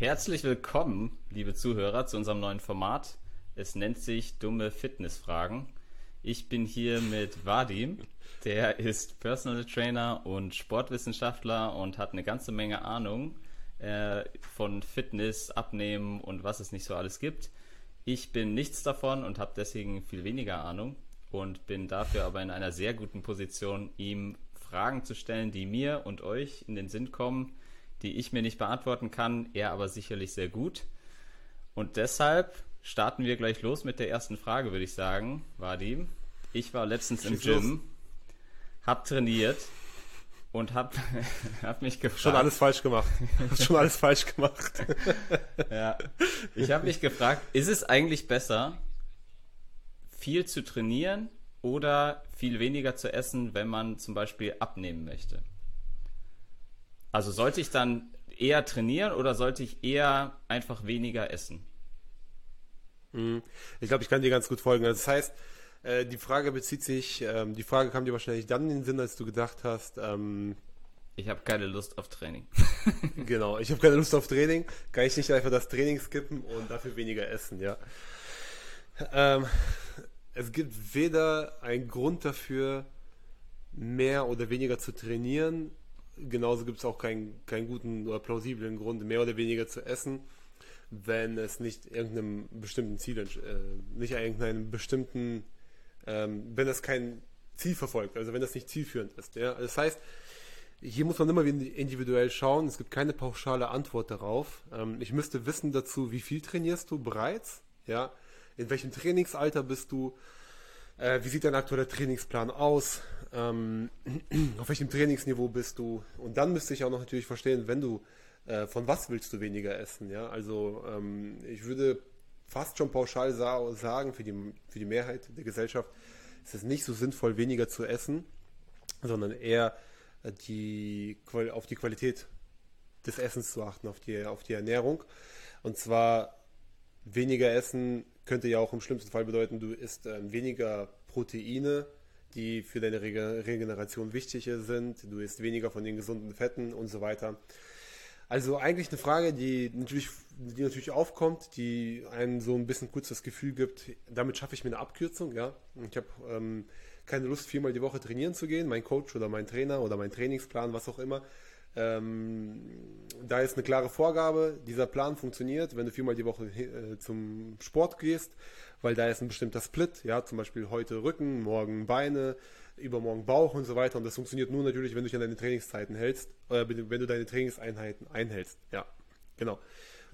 Herzlich willkommen, liebe Zuhörer, zu unserem neuen Format. Es nennt sich Dumme Fitnessfragen. Ich bin hier mit Vadim, der ist Personal Trainer und Sportwissenschaftler und hat eine ganze Menge Ahnung äh, von Fitness, Abnehmen und was es nicht so alles gibt. Ich bin nichts davon und habe deswegen viel weniger Ahnung und bin dafür aber in einer sehr guten Position, ihm Fragen zu stellen, die mir und euch in den Sinn kommen, die ich mir nicht beantworten kann, er aber sicherlich sehr gut. Und deshalb starten wir gleich los mit der ersten Frage, würde ich sagen. Vadim, ich war letztens im Gym, hab trainiert und hab, hab mich gefragt. Schon alles falsch gemacht. Schon alles falsch gemacht. ja. Ich habe mich gefragt, ist es eigentlich besser, viel zu trainieren oder viel weniger zu essen, wenn man zum Beispiel abnehmen möchte? Also sollte ich dann eher trainieren oder sollte ich eher einfach weniger essen? Hm. Ich glaube, ich kann dir ganz gut folgen. Das heißt, äh, die Frage bezieht sich, ähm, die Frage kam dir wahrscheinlich dann in den Sinn, als du gedacht hast, ähm, ich habe keine Lust auf Training. genau, ich habe keine Lust auf Training. Kann ich nicht einfach das Training skippen und dafür weniger essen, ja. Ähm, es gibt weder einen Grund dafür, mehr oder weniger zu trainieren, genauso gibt es auch keinen, keinen guten oder plausiblen Grund, mehr oder weniger zu essen, wenn es nicht irgendeinem bestimmten Ziel, äh, nicht irgendeinem bestimmten, ähm, wenn das kein Ziel verfolgt, also wenn das nicht zielführend ist. Ja? Das heißt, hier muss man immer individuell schauen. Es gibt keine pauschale Antwort darauf. Ähm, ich müsste wissen dazu, wie viel trainierst du bereits? Ja, in welchem Trainingsalter bist du? Äh, wie sieht dein aktueller Trainingsplan aus? ähm, auf welchem Trainingsniveau bist du. Und dann müsste ich auch noch natürlich verstehen, wenn du, äh, von was willst du weniger essen. Ja? Also ähm, ich würde fast schon pauschal sa sagen, für die, für die Mehrheit der Gesellschaft ist es nicht so sinnvoll, weniger zu essen, sondern eher äh, die, auf die Qualität des Essens zu achten, auf die, auf die Ernährung. Und zwar weniger essen könnte ja auch im schlimmsten Fall bedeuten, du isst äh, weniger Proteine, die für deine Regeneration wichtig sind. Du isst weniger von den gesunden Fetten und so weiter. Also eigentlich eine Frage, die natürlich, die natürlich aufkommt, die einem so ein bisschen kurz das Gefühl gibt, damit schaffe ich mir eine Abkürzung. Ja, ich habe ähm, keine Lust, viermal die Woche trainieren zu gehen. Mein Coach oder mein Trainer oder mein Trainingsplan, was auch immer, ähm, da ist eine klare Vorgabe. Dieser Plan funktioniert, wenn du viermal die Woche äh, zum Sport gehst weil da ist ein bestimmter Split, ja, zum Beispiel heute Rücken, morgen Beine, übermorgen Bauch und so weiter. Und das funktioniert nur natürlich, wenn du dich an deine Trainingszeiten hältst, äh, wenn du deine Trainingseinheiten einhältst. Ja, genau.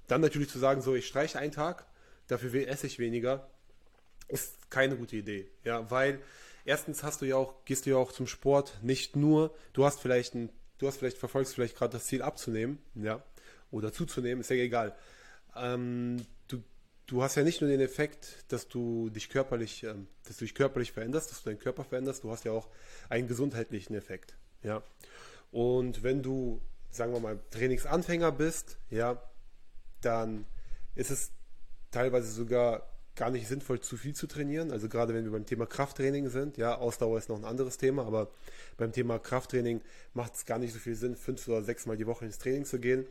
Dann natürlich zu sagen, so, ich streiche einen Tag, dafür esse ich weniger, ist keine gute Idee. Ja, weil erstens hast du ja auch, gehst du ja auch zum Sport nicht nur, du hast vielleicht ein, du hast vielleicht, verfolgst vielleicht gerade das Ziel abzunehmen, ja, oder zuzunehmen, ist ja egal. Ähm, du hast ja nicht nur den Effekt, dass du dich körperlich, ähm, dass du dich körperlich veränderst, dass du deinen Körper veränderst, du hast ja auch einen gesundheitlichen Effekt. Ja. Und wenn du, sagen wir mal, Trainingsanfänger bist, ja, dann ist es teilweise sogar gar nicht sinnvoll, zu viel zu trainieren. Also gerade wenn wir beim Thema Krafttraining sind, ja, Ausdauer ist noch ein anderes Thema, aber beim Thema Krafttraining macht es gar nicht so viel Sinn, fünf oder sechs Mal die Woche ins Training zu gehen,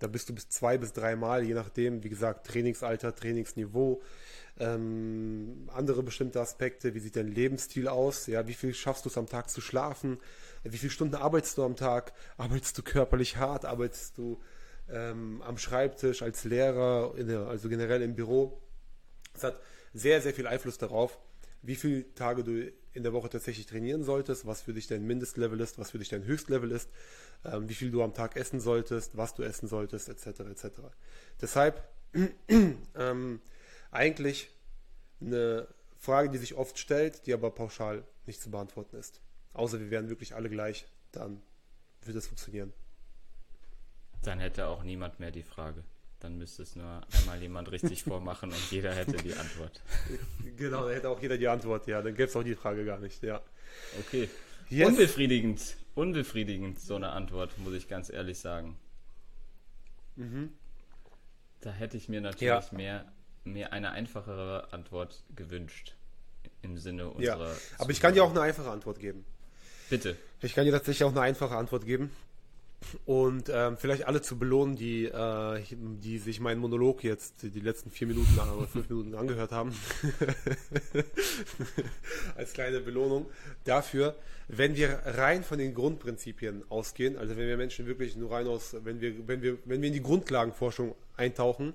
da bist du bis zwei bis drei Mal, je nachdem, wie gesagt, Trainingsalter, Trainingsniveau, ähm, andere bestimmte Aspekte, wie sieht dein Lebensstil aus, ja, wie viel schaffst du es am Tag zu schlafen, wie viele Stunden arbeitest du am Tag, arbeitest du körperlich hart, arbeitest du ähm, am Schreibtisch als Lehrer, der, also generell im Büro. Es hat sehr, sehr viel Einfluss darauf, wie viele Tage du in der Woche tatsächlich trainieren solltest, was für dich dein Mindestlevel ist, was für dich dein Höchstlevel ist ähm, wie viel du am Tag essen solltest, was du essen solltest, etc. etc. Deshalb ähm, eigentlich eine Frage, die sich oft stellt, die aber pauschal nicht zu beantworten ist. Außer wir wären wirklich alle gleich, dann würde es funktionieren. Dann hätte auch niemand mehr die Frage. Dann müsste es nur einmal jemand richtig vormachen und jeder hätte die Antwort. Genau, dann hätte auch jeder die Antwort, ja. Dann gäbe es auch die Frage gar nicht, ja. Okay. Yes. Unbefriedigend unbefriedigend, so eine Antwort, muss ich ganz ehrlich sagen. Mhm. Da hätte ich mir natürlich ja. mehr, mehr eine einfachere Antwort gewünscht. Im Sinne unserer. Ja, aber ich kann dir auch eine einfache Antwort geben. Bitte. Ich kann dir tatsächlich auch eine einfache Antwort geben. Und ähm, vielleicht alle zu belohnen, die, äh, die sich meinen Monolog jetzt die letzten vier Minuten oder fünf Minuten angehört haben. Als kleine Belohnung dafür, wenn wir rein von den Grundprinzipien ausgehen, also wenn wir Menschen wirklich nur rein aus, wenn wir, wenn wir, wenn wir in die Grundlagenforschung eintauchen,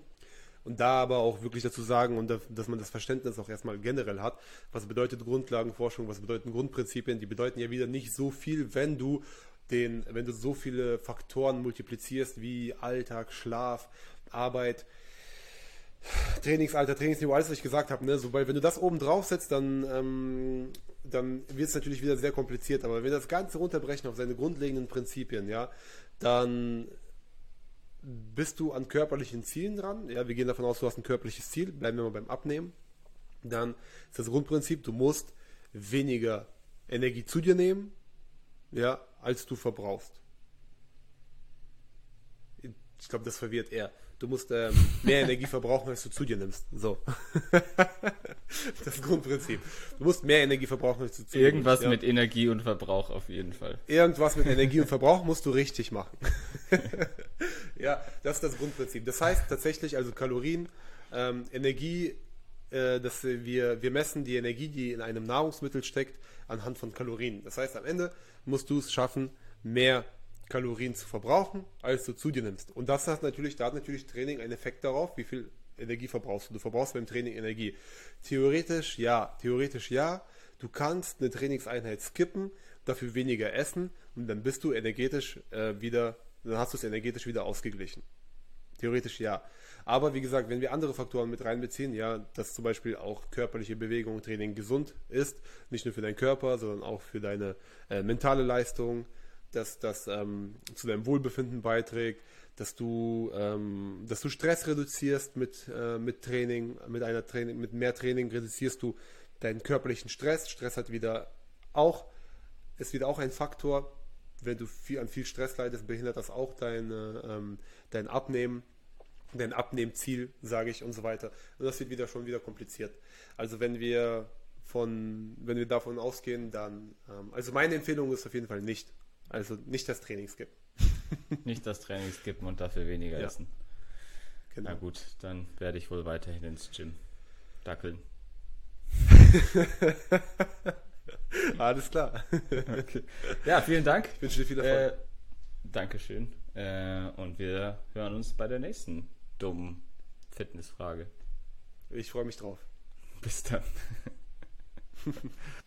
und da aber auch wirklich dazu sagen und dass man das Verständnis auch erstmal generell hat, was bedeutet Grundlagenforschung, was bedeuten Grundprinzipien, die bedeuten ja wieder nicht so viel, wenn du den, wenn du so viele Faktoren multiplizierst wie Alltag, Schlaf, Arbeit, Trainingsalter, Trainingsniveau, alles, was ich gesagt habe, ne? Sobald, wenn du das oben drauf setzt, dann, ähm, dann wird es natürlich wieder sehr kompliziert. Aber wenn wir das Ganze runterbrechen auf seine grundlegenden Prinzipien, ja, dann bist du an körperlichen Zielen dran. Ja, wir gehen davon aus, du hast ein körperliches Ziel, bleiben wir mal beim Abnehmen. Dann ist das Grundprinzip, du musst weniger Energie zu dir nehmen, ja, als du verbrauchst. Ich glaube, das verwirrt eher. Du musst ähm, mehr Energie verbrauchen, als du zu dir nimmst. So. das Grundprinzip. Du musst mehr Energie verbrauchen, als du zu dir Irgendwas nimmst. Irgendwas mit ja. Energie und Verbrauch auf jeden Fall. Irgendwas mit Energie und Verbrauch musst du richtig machen. ja, das ist das Grundprinzip. Das heißt tatsächlich, also Kalorien, ähm, Energie, dass wir, wir messen die Energie, die in einem Nahrungsmittel steckt, anhand von Kalorien. Das heißt, am Ende musst du es schaffen, mehr Kalorien zu verbrauchen, als du zu dir nimmst. Und das hat natürlich, da hat natürlich Training einen Effekt darauf, wie viel Energie verbrauchst du. Du verbrauchst beim Training Energie. Theoretisch ja, theoretisch ja. Du kannst eine Trainingseinheit skippen, dafür weniger essen und dann bist du energetisch äh, wieder, dann hast du es energetisch wieder ausgeglichen. Theoretisch ja. Aber wie gesagt, wenn wir andere Faktoren mit reinbeziehen, ja, dass zum Beispiel auch körperliche Bewegung, Training gesund ist, nicht nur für deinen Körper, sondern auch für deine äh, mentale Leistung, dass das ähm, zu deinem Wohlbefinden beiträgt, dass du, ähm, dass du Stress reduzierst mit, äh, mit Training, mit einer Training, mit mehr Training reduzierst du deinen körperlichen Stress. Stress hat wieder auch, ist wieder auch ein Faktor. Wenn du viel, an viel Stress leidest, behindert das auch dein, ähm, dein Abnehmen, dein Abnehmziel, sage ich und so weiter. Und das wird wieder schon wieder kompliziert. Also wenn wir von, wenn wir davon ausgehen, dann, ähm, also meine Empfehlung ist auf jeden Fall nicht also nicht das Training skippen. nicht das Training skippen und dafür weniger ja. essen. Genau. Na gut, dann werde ich wohl weiterhin ins Gym dackeln. Alles klar. Okay. Ja, vielen Dank. Ich wünsche dir viel Erfolg. Äh, Dankeschön. Äh, und wir hören uns bei der nächsten dummen Fitnessfrage. Ich freue mich drauf. Bis dann.